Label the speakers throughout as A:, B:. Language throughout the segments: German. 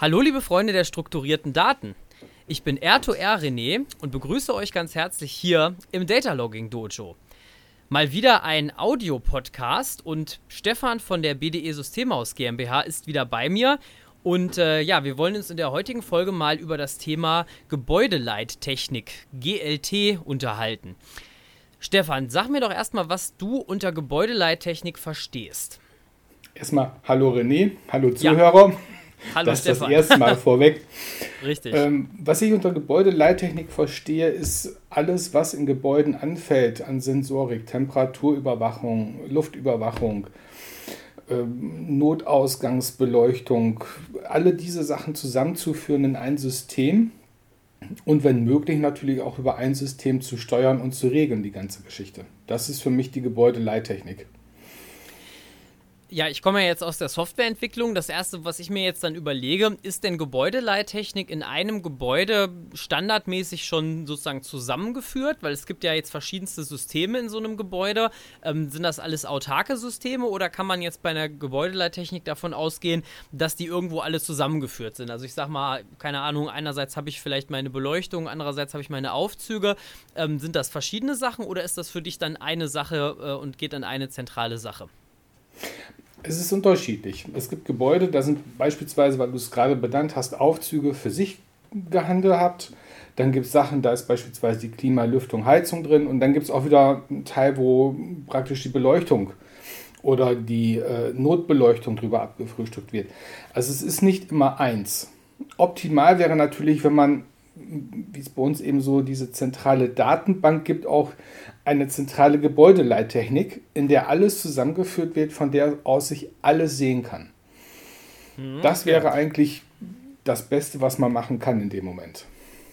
A: Hallo liebe Freunde der strukturierten Daten. Ich bin R2R René und begrüße euch ganz herzlich hier im Data Logging Dojo. Mal wieder ein Audio-Podcast und Stefan von der BDE Systemhaus GmbH ist wieder bei mir. Und äh, ja, wir wollen uns in der heutigen Folge mal über das Thema Gebäudeleittechnik, GLT, unterhalten. Stefan, sag mir doch erstmal, was du unter Gebäudeleittechnik verstehst.
B: Erstmal hallo René, hallo Zuhörer. Ja.
A: Hallo
B: das
A: Stefan.
B: das erste Mal vorweg.
A: Richtig.
B: Ähm, was ich unter Gebäudeleittechnik verstehe, ist alles, was in Gebäuden anfällt an Sensorik, Temperaturüberwachung, Luftüberwachung, ähm, Notausgangsbeleuchtung, alle diese Sachen zusammenzuführen in ein System und wenn möglich natürlich auch über ein System zu steuern und zu regeln, die ganze Geschichte. Das ist für mich die Gebäudeleittechnik.
A: Ja, ich komme ja jetzt aus der Softwareentwicklung. Das erste, was ich mir jetzt dann überlege, ist denn Gebäudeleittechnik in einem Gebäude standardmäßig schon sozusagen zusammengeführt? Weil es gibt ja jetzt verschiedenste Systeme in so einem Gebäude. Ähm, sind das alles autarke Systeme oder kann man jetzt bei einer Gebäudeleittechnik davon ausgehen, dass die irgendwo alle zusammengeführt sind? Also ich sag mal, keine Ahnung, einerseits habe ich vielleicht meine Beleuchtung, andererseits habe ich meine Aufzüge. Ähm, sind das verschiedene Sachen oder ist das für dich dann eine Sache äh, und geht an eine zentrale Sache?
B: Es ist unterschiedlich. Es gibt Gebäude, da sind beispielsweise, weil du es gerade benannt hast, Aufzüge für sich gehandhabt. Dann gibt es Sachen, da ist beispielsweise die Klima, Lüftung, Heizung drin. Und dann gibt es auch wieder einen Teil, wo praktisch die Beleuchtung oder die äh, Notbeleuchtung drüber abgefrühstückt wird. Also es ist nicht immer eins. Optimal wäre natürlich, wenn man, wie es bei uns eben so diese zentrale Datenbank gibt, auch eine zentrale Gebäudeleittechnik, in der alles zusammengeführt wird, von der aus ich alles sehen kann. Mhm, das wäre eigentlich das Beste, was man machen kann in dem Moment.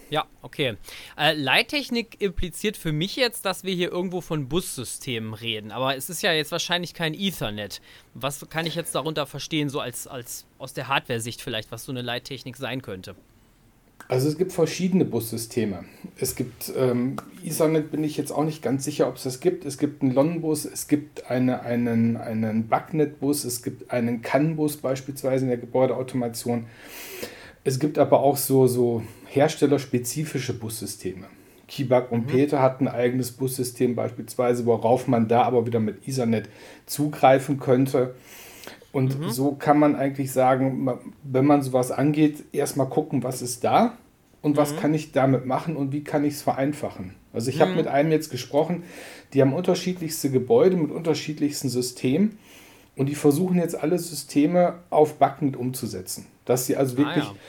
A: Ja, okay. Äh, Leittechnik impliziert für mich jetzt, dass wir hier irgendwo von Bussystemen reden. Aber es ist ja jetzt wahrscheinlich kein Ethernet. Was kann ich jetzt darunter verstehen, so als, als aus der Hardware-Sicht vielleicht, was so eine Leittechnik sein könnte?
B: Also es gibt verschiedene Bussysteme. Es gibt ähm, Ethernet, bin ich jetzt auch nicht ganz sicher, ob es das gibt. Es gibt einen LON-Bus, es gibt eine, einen, einen BACnet-Bus, es gibt einen CAN-Bus beispielsweise in der Gebäudeautomation. Es gibt aber auch so, so herstellerspezifische Bussysteme. Kibak und mhm. Peter hatten ein eigenes Bussystem beispielsweise, worauf man da aber wieder mit Ethernet zugreifen könnte. Und mhm. so kann man eigentlich sagen, wenn man sowas angeht, erstmal gucken, was ist da und was mhm. kann ich damit machen und wie kann ich es vereinfachen. Also ich mhm. habe mit einem jetzt gesprochen, die haben unterschiedlichste Gebäude mit unterschiedlichsten Systemen und die versuchen jetzt alle Systeme auf Backend umzusetzen. Dass sie also wirklich ah, ja.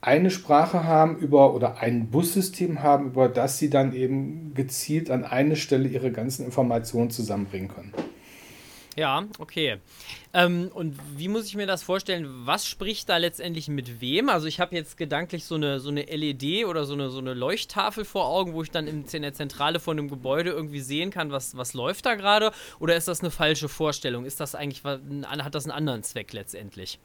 B: eine Sprache haben über oder ein Bussystem haben, über das sie dann eben gezielt an eine Stelle ihre ganzen Informationen zusammenbringen können.
A: Ja, okay. Ähm, und wie muss ich mir das vorstellen? Was spricht da letztendlich mit wem? Also ich habe jetzt gedanklich so eine, so eine LED oder so eine, so eine Leuchttafel vor Augen, wo ich dann in, der Zentrale von einem Gebäude irgendwie sehen kann, was, was läuft da gerade? Oder ist das eine falsche Vorstellung? Ist das eigentlich, hat das einen anderen Zweck letztendlich?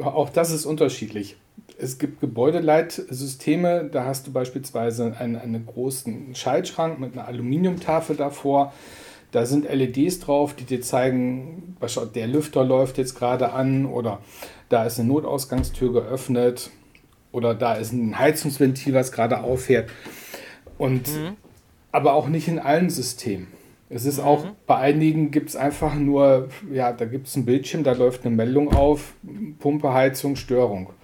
B: Auch das ist unterschiedlich. Es gibt Gebäudeleitsysteme, da hast du beispielsweise einen, einen großen Schaltschrank mit einer Aluminiumtafel davor da sind LEDs drauf, die dir zeigen, der Lüfter läuft jetzt gerade an oder da ist eine Notausgangstür geöffnet oder da ist ein Heizungsventil, was gerade auffährt. Und mhm. aber auch nicht in allen Systemen. Es ist mhm. auch, bei einigen gibt es einfach nur, ja, da gibt es ein Bildschirm, da läuft eine Meldung auf, Pumpe, Heizung, Störung.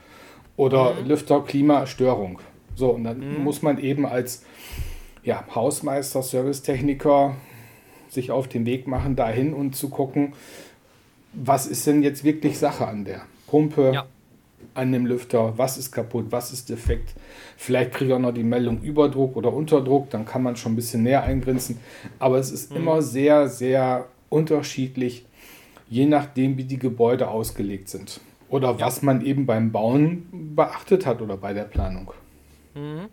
B: Oder mhm. Lüfter, Klima, Störung. So, und dann mhm. muss man eben als ja, Hausmeister, Servicetechniker sich auf den Weg machen dahin und zu gucken, was ist denn jetzt wirklich Sache an der Pumpe, ja. an dem Lüfter, was ist kaputt, was ist defekt. Vielleicht kriege ich auch noch die Meldung Überdruck oder Unterdruck, dann kann man schon ein bisschen näher eingrenzen. Aber es ist mhm. immer sehr, sehr unterschiedlich, je nachdem, wie die Gebäude ausgelegt sind. Oder ja. was man eben beim Bauen beachtet hat oder bei der Planung.
A: Mhm.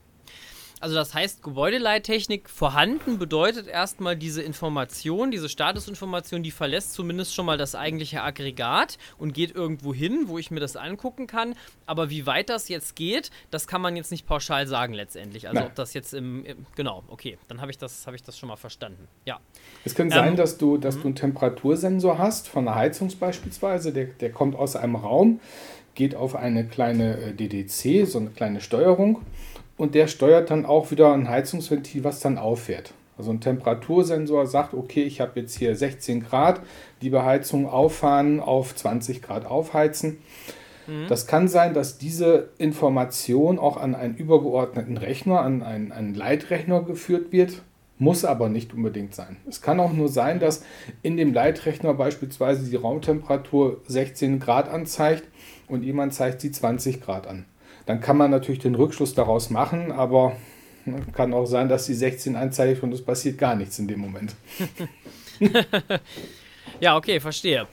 A: Also das heißt, Gebäudeleittechnik vorhanden bedeutet erstmal diese Information, diese Statusinformation, die verlässt zumindest schon mal das eigentliche Aggregat und geht irgendwo hin, wo ich mir das angucken kann. Aber wie weit das jetzt geht, das kann man jetzt nicht pauschal sagen letztendlich. Also Nein. ob das jetzt im, im genau, okay, dann habe ich das ich das schon mal verstanden. Ja.
B: Es kann ähm, sein, dass du dass du einen Temperatursensor hast von einer Heizung beispielsweise, der, der kommt aus einem Raum, geht auf eine kleine äh, DDC, so eine kleine Steuerung und der steuert dann auch wieder ein Heizungsventil, was dann auffährt. Also ein Temperatursensor sagt, okay, ich habe jetzt hier 16 Grad, die Beheizung auffahren, auf 20 Grad aufheizen. Mhm. Das kann sein, dass diese Information auch an einen übergeordneten Rechner, an einen, einen Leitrechner geführt wird. Muss aber nicht unbedingt sein. Es kann auch nur sein, dass in dem Leitrechner beispielsweise die Raumtemperatur 16 Grad anzeigt und jemand zeigt sie 20 Grad an. Dann kann man natürlich den Rückschluss daraus machen, aber ne, kann auch sein, dass die 16 anzeigt und es passiert gar nichts in dem Moment.
A: ja, okay, verstehe.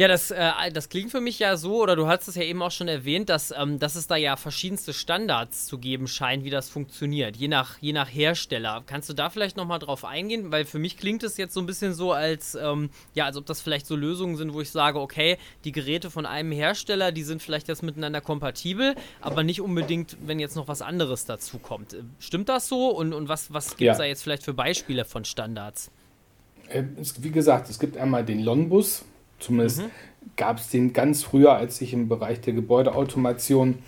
A: Ja, das, äh, das klingt für mich ja so, oder du hast es ja eben auch schon erwähnt, dass, ähm, dass es da ja verschiedenste Standards zu geben scheint, wie das funktioniert, je nach, je nach Hersteller. Kannst du da vielleicht nochmal drauf eingehen? Weil für mich klingt es jetzt so ein bisschen so, als, ähm, ja, als ob das vielleicht so Lösungen sind, wo ich sage, okay, die Geräte von einem Hersteller, die sind vielleicht jetzt miteinander kompatibel, aber nicht unbedingt, wenn jetzt noch was anderes dazu kommt. Stimmt das so? Und, und was, was gibt es ja. da jetzt vielleicht für Beispiele von Standards?
B: Äh, wie gesagt, es gibt einmal den LON-Bus, Zumindest mhm. gab es den ganz früher, als ich im Bereich der Gebäudeautomation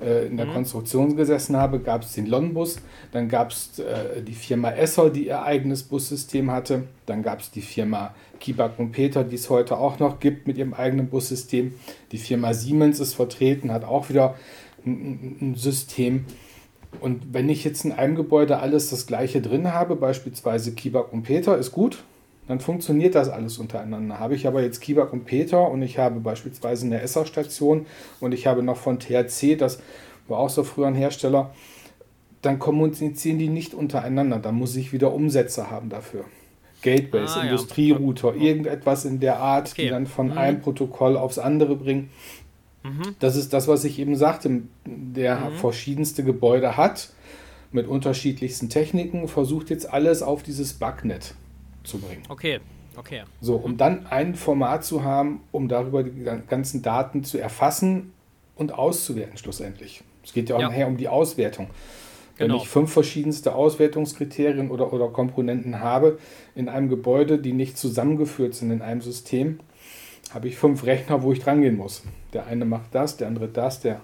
B: äh, in der mhm. Konstruktion gesessen habe, gab es den Lonbus. Dann gab es äh, die Firma Esser, die ihr eigenes Bussystem hatte. Dann gab es die Firma Kibak und Peter, die es heute auch noch gibt mit ihrem eigenen Bussystem. Die Firma Siemens ist vertreten, hat auch wieder ein, ein System. Und wenn ich jetzt in einem Gebäude alles das gleiche drin habe, beispielsweise Kibak und Peter, ist gut, dann funktioniert das alles untereinander. Habe ich aber jetzt Kibak und Peter und ich habe beispielsweise eine Esser-Station und ich habe noch von THC, das war auch so früher ein Hersteller, dann kommunizieren die nicht untereinander. Da muss ich wieder Umsätze haben dafür. Gateways, ah, Industrierouter, ja. irgendetwas in der Art, okay. die dann von mhm. einem Protokoll aufs andere bringen. Mhm. Das ist das, was ich eben sagte, der mhm. verschiedenste Gebäude hat mit unterschiedlichsten Techniken, versucht jetzt alles auf dieses Bugnet zu bringen.
A: Okay, okay.
B: So, um dann ein Format zu haben, um darüber die ganzen Daten zu erfassen und auszuwerten schlussendlich. Es geht ja auch ja. nachher um die Auswertung. Genau. Wenn ich fünf verschiedenste Auswertungskriterien oder, oder Komponenten habe in einem Gebäude, die nicht zusammengeführt sind in einem System, habe ich fünf Rechner, wo ich dran gehen muss. Der eine macht das, der andere das, der.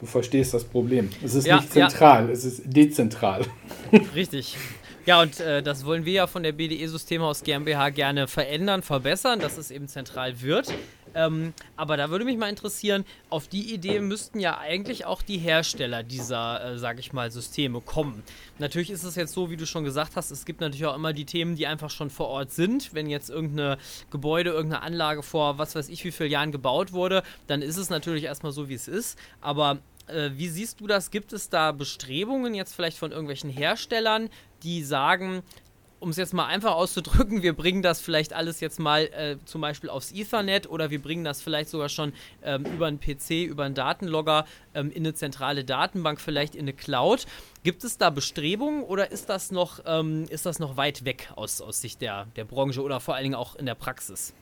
B: Du verstehst das Problem. Es ist ja, nicht zentral, ja. es ist dezentral.
A: Richtig. Ja, und äh, das wollen wir ja von der BDE Systemhaus GmbH gerne verändern, verbessern, dass es eben zentral wird. Ähm, aber da würde mich mal interessieren, auf die Idee müssten ja eigentlich auch die Hersteller dieser, äh, sage ich mal, Systeme kommen. Natürlich ist es jetzt so, wie du schon gesagt hast, es gibt natürlich auch immer die Themen, die einfach schon vor Ort sind. Wenn jetzt irgendeine Gebäude, irgendeine Anlage vor was weiß ich wie vielen Jahren gebaut wurde, dann ist es natürlich erstmal so, wie es ist. Aber äh, wie siehst du das? Gibt es da Bestrebungen jetzt vielleicht von irgendwelchen Herstellern, die sagen, um es jetzt mal einfach auszudrücken, wir bringen das vielleicht alles jetzt mal äh, zum Beispiel aufs Ethernet oder wir bringen das vielleicht sogar schon ähm, über einen PC, über einen Datenlogger ähm, in eine zentrale Datenbank, vielleicht in eine Cloud. Gibt es da Bestrebungen oder ist das noch, ähm, ist das noch weit weg aus, aus Sicht der, der Branche oder vor allen Dingen auch in der Praxis?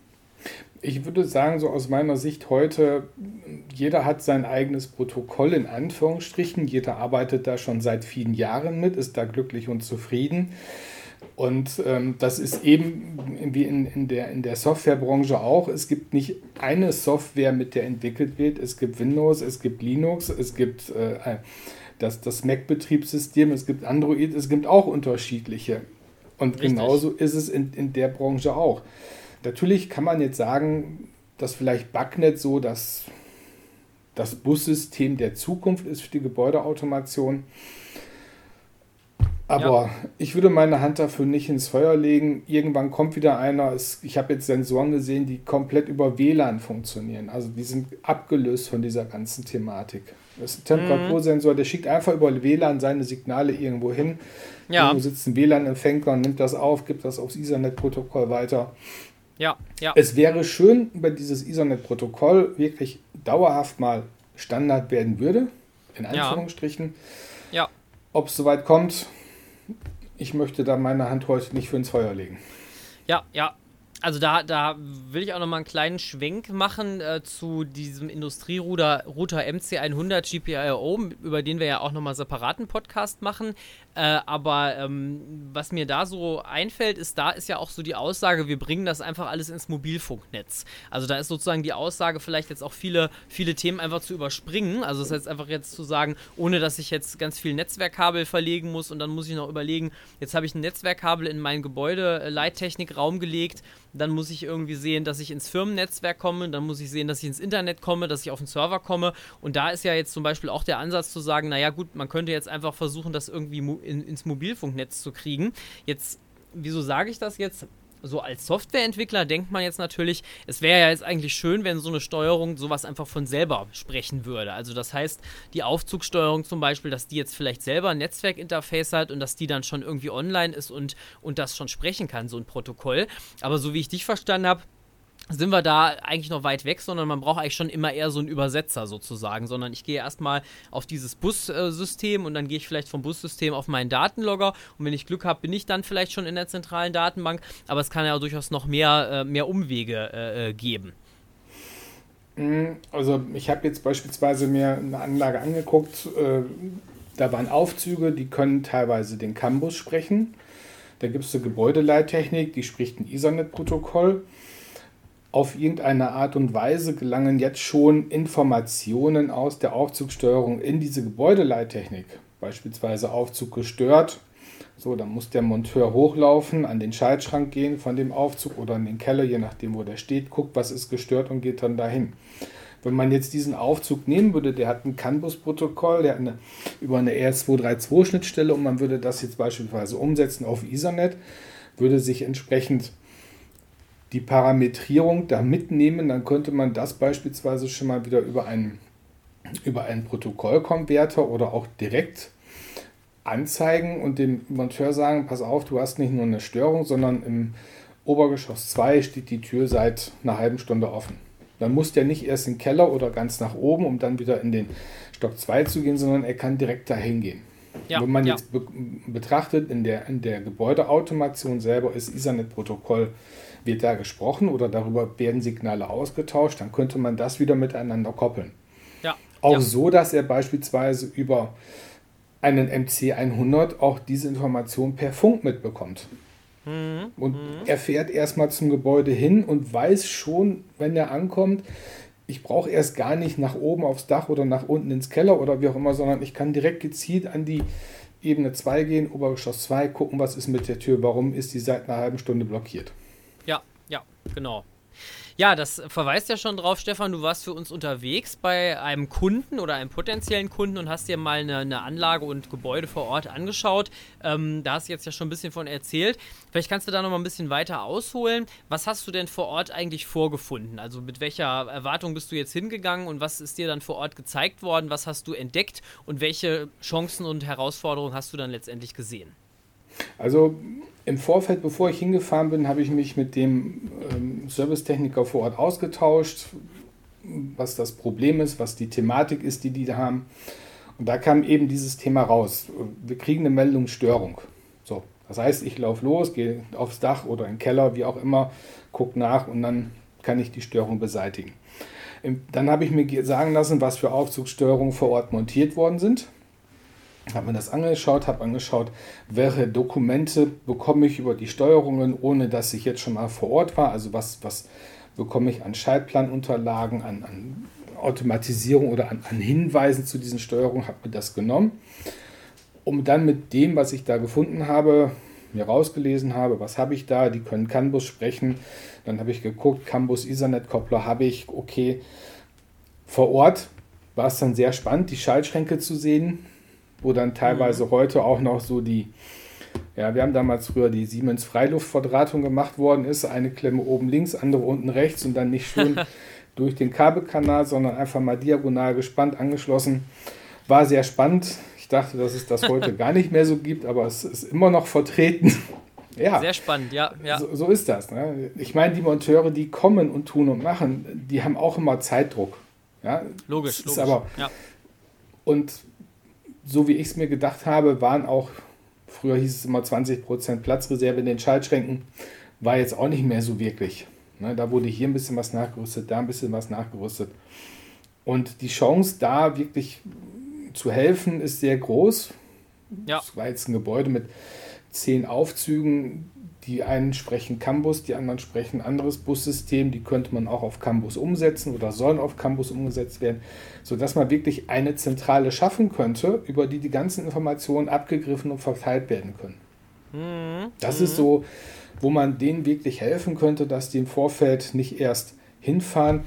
B: Ich würde sagen, so aus meiner Sicht heute, jeder hat sein eigenes Protokoll in Anführungsstrichen. Jeder arbeitet da schon seit vielen Jahren mit, ist da glücklich und zufrieden. Und ähm, das ist eben wie in, in, der, in der Softwarebranche auch. Es gibt nicht eine Software, mit der entwickelt wird. Es gibt Windows, es gibt Linux, es gibt äh, das, das Mac-Betriebssystem, es gibt Android, es gibt auch unterschiedliche. Und Richtig. genauso ist es in, in der Branche auch. Natürlich kann man jetzt sagen, dass vielleicht Backnet so das, das Bussystem der Zukunft ist für die Gebäudeautomation. Aber ja. ich würde meine Hand dafür nicht ins Feuer legen. Irgendwann kommt wieder einer. ich habe jetzt Sensoren gesehen, die komplett über WLAN funktionieren. Also die sind abgelöst von dieser ganzen Thematik. Das ist ein Temperatursensor, der schickt einfach über WLAN seine Signale irgendwo hin. Ja. Irgendwo sitzt ein WLAN-Empfänger und nimmt das auf, gibt das aufs Ethernet-Protokoll weiter.
A: Ja, ja.
B: Es wäre schön, wenn dieses Ethernet-Protokoll wirklich dauerhaft mal Standard werden würde, in Anführungsstrichen.
A: Ja. ja.
B: ob es soweit kommt, ich möchte da meine Hand heute nicht für ins Feuer legen.
A: Ja, ja, also da, da will ich auch noch mal einen kleinen Schwenk machen äh, zu diesem Industrierouter Router MC100 GPIO, über den wir ja auch noch mal separaten Podcast machen. Äh, aber ähm, was mir da so einfällt, ist, da ist ja auch so die Aussage, wir bringen das einfach alles ins Mobilfunknetz. Also da ist sozusagen die Aussage, vielleicht jetzt auch viele, viele Themen einfach zu überspringen. Also das heißt einfach jetzt zu sagen, ohne dass ich jetzt ganz viel Netzwerkkabel verlegen muss und dann muss ich noch überlegen, jetzt habe ich ein Netzwerkkabel in mein Gebäude Leittechnikraum gelegt dann muss ich irgendwie sehen, dass ich ins Firmennetzwerk komme, dann muss ich sehen, dass ich ins Internet komme, dass ich auf den Server komme. Und da ist ja jetzt zum Beispiel auch der Ansatz zu sagen, naja gut, man könnte jetzt einfach versuchen, das irgendwie in, ins Mobilfunknetz zu kriegen. Jetzt, wieso sage ich das jetzt? so als Softwareentwickler denkt man jetzt natürlich, es wäre ja jetzt eigentlich schön, wenn so eine Steuerung sowas einfach von selber sprechen würde. Also das heißt, die Aufzugssteuerung zum Beispiel, dass die jetzt vielleicht selber ein Netzwerkinterface hat und dass die dann schon irgendwie online ist und, und das schon sprechen kann, so ein Protokoll. Aber so wie ich dich verstanden habe, sind wir da eigentlich noch weit weg, sondern man braucht eigentlich schon immer eher so einen Übersetzer sozusagen, sondern ich gehe erstmal auf dieses Bussystem und dann gehe ich vielleicht vom Bussystem auf meinen Datenlogger und wenn ich Glück habe, bin ich dann vielleicht schon in der zentralen Datenbank, aber es kann ja durchaus noch mehr, äh, mehr Umwege äh, äh geben.
B: Mhm, also ich habe jetzt beispielsweise mir eine Anlage angeguckt, da waren Aufzüge, die können teilweise den Campus sprechen. Da gibt es eine Gebäudeleittechnik, die spricht ein Ethernet-Protokoll auf irgendeine Art und Weise gelangen jetzt schon Informationen aus der Aufzugsteuerung in diese Gebäudeleittechnik. Beispielsweise Aufzug gestört. So, dann muss der Monteur hochlaufen, an den Schaltschrank gehen von dem Aufzug oder in den Keller, je nachdem, wo der steht, guckt, was ist gestört und geht dann dahin. Wenn man jetzt diesen Aufzug nehmen würde, der hat ein CAN-Bus-Protokoll, der hat eine, über eine RS232-Schnittstelle und man würde das jetzt beispielsweise umsetzen auf Ethernet, würde sich entsprechend die Parametrierung da mitnehmen, dann könnte man das beispielsweise schon mal wieder über einen, über einen Protokollkonverter oder auch direkt anzeigen und dem Monteur sagen, pass auf, du hast nicht nur eine Störung, sondern im Obergeschoss 2 steht die Tür seit einer halben Stunde offen. Dann muss der nicht erst in den Keller oder ganz nach oben, um dann wieder in den Stock 2 zu gehen, sondern er kann direkt dahin gehen. Ja, Wenn man ja. jetzt be betrachtet, in der, in der Gebäudeautomation selber ist Ethernet-Protokoll wird da gesprochen oder darüber werden Signale ausgetauscht, dann könnte man das wieder miteinander koppeln.
A: Ja.
B: Auch
A: ja.
B: so, dass er beispielsweise über einen MC100 auch diese Information per Funk mitbekommt. Mhm. Und mhm. er fährt erstmal zum Gebäude hin und weiß schon, wenn er ankommt, ich brauche erst gar nicht nach oben aufs Dach oder nach unten ins Keller oder wie auch immer, sondern ich kann direkt gezielt an die Ebene 2 gehen, Obergeschoss 2, gucken, was ist mit der Tür, warum ist die seit einer halben Stunde blockiert.
A: Ja, genau. Ja, das verweist ja schon drauf, Stefan. Du warst für uns unterwegs bei einem Kunden oder einem potenziellen Kunden und hast dir mal eine, eine Anlage und Gebäude vor Ort angeschaut. Ähm, da hast du jetzt ja schon ein bisschen von erzählt. Vielleicht kannst du da noch mal ein bisschen weiter ausholen. Was hast du denn vor Ort eigentlich vorgefunden? Also mit welcher Erwartung bist du jetzt hingegangen und was ist dir dann vor Ort gezeigt worden? Was hast du entdeckt und welche Chancen und Herausforderungen hast du dann letztendlich gesehen?
B: Also im Vorfeld, bevor ich hingefahren bin, habe ich mich mit dem ähm, Servicetechniker vor Ort ausgetauscht, was das Problem ist, was die Thematik ist, die die da haben. Und da kam eben dieses Thema raus. Wir kriegen eine Meldung Störung. So, das heißt, ich laufe los, gehe aufs Dach oder in den Keller, wie auch immer, gucke nach und dann kann ich die Störung beseitigen. Dann habe ich mir sagen lassen, was für Aufzugsstörungen vor Ort montiert worden sind habe mir das angeschaut, habe angeschaut, welche Dokumente bekomme ich über die Steuerungen, ohne dass ich jetzt schon mal vor Ort war. Also was, was bekomme ich an Schaltplanunterlagen, an, an Automatisierung oder an, an, Hinweisen zu diesen Steuerungen, habe mir das genommen, um dann mit dem, was ich da gefunden habe, mir rausgelesen habe, was habe ich da, die können CAN-Bus sprechen. Dann habe ich geguckt, CAN-Bus Ethernet-Koppler habe ich, okay. Vor Ort war es dann sehr spannend, die Schaltschränke zu sehen, wo dann teilweise mhm. heute auch noch so die, ja, wir haben damals früher die Siemens Freiluftverdrahtung gemacht worden ist, eine Klemme oben links, andere unten rechts und dann nicht schön durch den Kabelkanal, sondern einfach mal diagonal gespannt angeschlossen. War sehr spannend. Ich dachte, dass es das heute gar nicht mehr so gibt, aber es ist immer noch vertreten.
A: ja. Sehr spannend, ja. ja.
B: So, so ist das. Ne? Ich meine, die Monteure, die kommen und tun und machen, die haben auch immer Zeitdruck. Ja?
A: Logisch, logisch.
B: aber,
A: ja.
B: Und so wie ich es mir gedacht habe, waren auch, früher hieß es immer 20% Platzreserve in den Schaltschränken, war jetzt auch nicht mehr so wirklich. Ne, da wurde hier ein bisschen was nachgerüstet, da ein bisschen was nachgerüstet. Und die Chance, da wirklich zu helfen, ist sehr groß. Ja. Das war jetzt ein Gebäude mit zehn Aufzügen. Die einen sprechen Cambus, die anderen sprechen anderes Bussystem. Die könnte man auch auf Cambus umsetzen oder sollen auf Cambus umgesetzt werden, sodass man wirklich eine Zentrale schaffen könnte, über die die ganzen Informationen abgegriffen und verteilt werden können. Mhm. Das ist mhm. so, wo man denen wirklich helfen könnte, dass die im Vorfeld nicht erst hinfahren,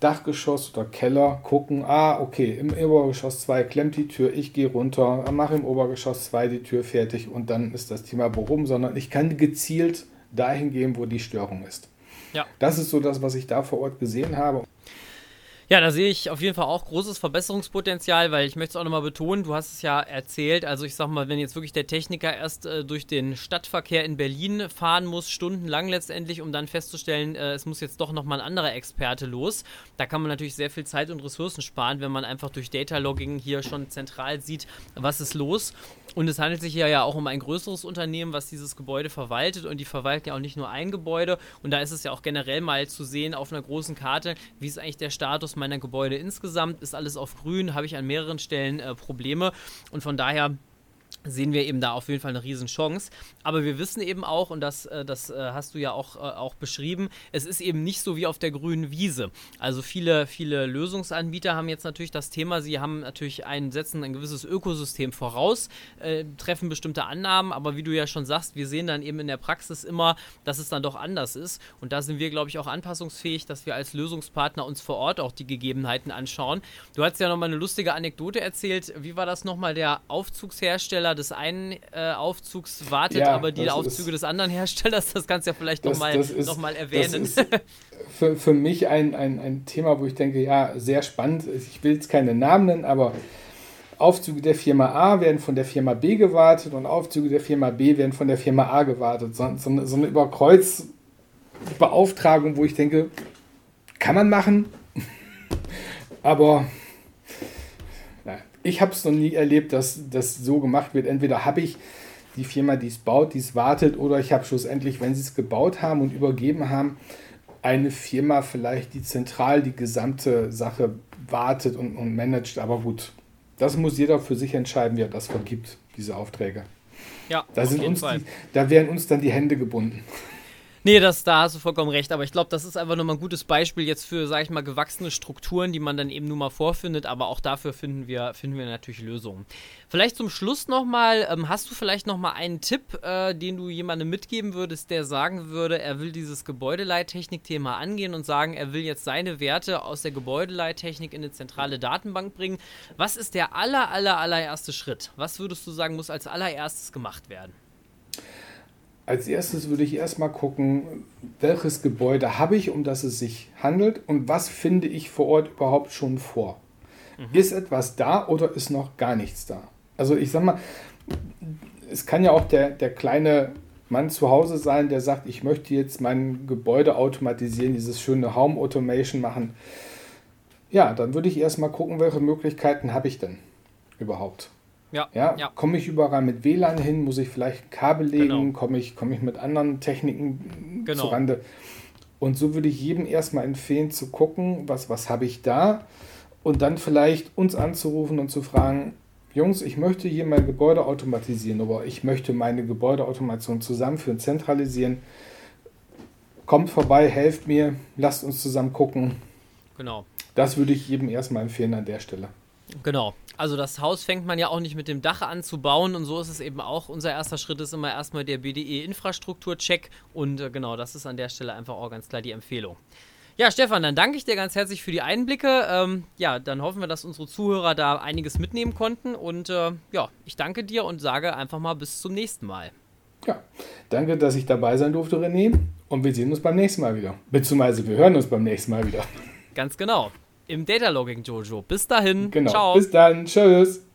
B: Dachgeschoss oder Keller gucken, ah, okay, im Obergeschoss 2 klemmt die Tür, ich gehe runter, mache im Obergeschoss 2 die Tür fertig und dann ist das Thema behoben, sondern ich kann gezielt dahin gehen, wo die Störung ist. Ja. Das ist so das, was ich da vor Ort gesehen habe.
A: Ja, da sehe ich auf jeden Fall auch großes Verbesserungspotenzial, weil ich möchte es auch nochmal betonen, du hast es ja erzählt, also ich sag mal, wenn jetzt wirklich der Techniker erst äh, durch den Stadtverkehr in Berlin fahren muss, stundenlang letztendlich, um dann festzustellen, äh, es muss jetzt doch nochmal ein anderer Experte los, da kann man natürlich sehr viel Zeit und Ressourcen sparen, wenn man einfach durch Data Logging hier schon zentral sieht, was ist los. Und es handelt sich hier ja auch um ein größeres Unternehmen, was dieses Gebäude verwaltet. Und die verwalten ja auch nicht nur ein Gebäude. Und da ist es ja auch generell mal zu sehen auf einer großen Karte, wie ist eigentlich der Status meiner Gebäude insgesamt. Ist alles auf grün? Habe ich an mehreren Stellen äh, Probleme? Und von daher sehen wir eben da auf jeden Fall eine Riesenchance. Aber wir wissen eben auch, und das, äh, das äh, hast du ja auch, äh, auch beschrieben, es ist eben nicht so wie auf der grünen Wiese. Also viele, viele Lösungsanbieter haben jetzt natürlich das Thema, sie haben natürlich ein, setzen ein gewisses Ökosystem voraus, treffen bestimmte Annahmen, aber wie du ja schon sagst, wir sehen dann eben in der Praxis immer, dass es dann doch anders ist. Und da sind wir, glaube ich, auch anpassungsfähig, dass wir als Lösungspartner uns vor Ort auch die Gegebenheiten anschauen. Du hast ja nochmal eine lustige Anekdote erzählt. Wie war das nochmal? Der Aufzugshersteller Hersteller des einen äh, Aufzugs wartet, ja, aber die Aufzüge des anderen Herstellers, das kannst du ja vielleicht nochmal noch mal erwähnen. Das ist
B: für, für mich ein, ein, ein Thema, wo ich denke, ja, sehr spannend. Ich will jetzt keine Namen nennen, aber Aufzüge der Firma A werden von der Firma B gewartet und Aufzüge der Firma B werden von der Firma A gewartet. So, so, so eine Überkreuzbeauftragung, wo ich denke, kann man machen, aber ich habe es noch nie erlebt, dass das so gemacht wird. Entweder habe ich die Firma, die es baut, die es wartet, oder ich habe schlussendlich, wenn sie es gebaut haben und übergeben haben, eine Firma vielleicht, die zentral die gesamte Sache wartet und, und managt. Aber gut, das muss jeder für sich entscheiden, wie er das vergibt, diese Aufträge. Ja, da, sind uns die, da werden uns dann die Hände gebunden.
A: Nee, das, da hast du vollkommen recht. Aber ich glaube, das ist einfach nochmal ein gutes Beispiel jetzt für, sag ich mal, gewachsene Strukturen, die man dann eben nur mal vorfindet. Aber auch dafür finden wir, finden wir natürlich Lösungen. Vielleicht zum Schluss nochmal, ähm, hast du vielleicht nochmal einen Tipp, äh, den du jemandem mitgeben würdest, der sagen würde, er will dieses Gebäudeleittechnik-Thema angehen und sagen, er will jetzt seine Werte aus der Gebäudeleittechnik in eine zentrale Datenbank bringen. Was ist der aller, aller, allererste Schritt? Was würdest du sagen, muss als allererstes gemacht werden?
B: Als erstes würde ich erstmal gucken, welches Gebäude habe ich, um das es sich handelt und was finde ich vor Ort überhaupt schon vor. Mhm. Ist etwas da oder ist noch gar nichts da? Also ich sag mal, es kann ja auch der, der kleine Mann zu Hause sein, der sagt, ich möchte jetzt mein Gebäude automatisieren, dieses schöne Home Automation machen. Ja, dann würde ich erstmal gucken, welche Möglichkeiten habe ich denn überhaupt. Ja, ja, ja. Komme ich überall mit WLAN hin? Muss ich vielleicht Kabel legen? Genau. Komme ich, komm ich mit anderen Techniken genau. zurande? Und so würde ich jedem erstmal empfehlen zu gucken, was, was habe ich da? Und dann vielleicht uns anzurufen und zu fragen, Jungs, ich möchte hier mein Gebäude automatisieren, aber ich möchte meine Gebäudeautomation zusammenführen, zentralisieren. Kommt vorbei, helft mir, lasst uns zusammen gucken. Genau. Das würde ich jedem erstmal empfehlen an der Stelle.
A: Genau. Also das Haus fängt man ja auch nicht mit dem Dach an zu bauen und so ist es eben auch. Unser erster Schritt ist immer erstmal der BDE-Infrastruktur-Check und äh, genau, das ist an der Stelle einfach auch ganz klar die Empfehlung. Ja, Stefan, dann danke ich dir ganz herzlich für die Einblicke. Ähm, ja, dann hoffen wir, dass unsere Zuhörer da einiges mitnehmen konnten und äh, ja, ich danke dir und sage einfach mal bis zum nächsten Mal.
B: Ja, danke, dass ich dabei sein durfte, René. Und wir sehen uns beim nächsten Mal wieder. Beziehungsweise wir hören uns beim nächsten Mal wieder.
A: Ganz genau im Data Logging Jojo. Bis dahin.
B: Genau. Ciao. Bis dann. Tschüss.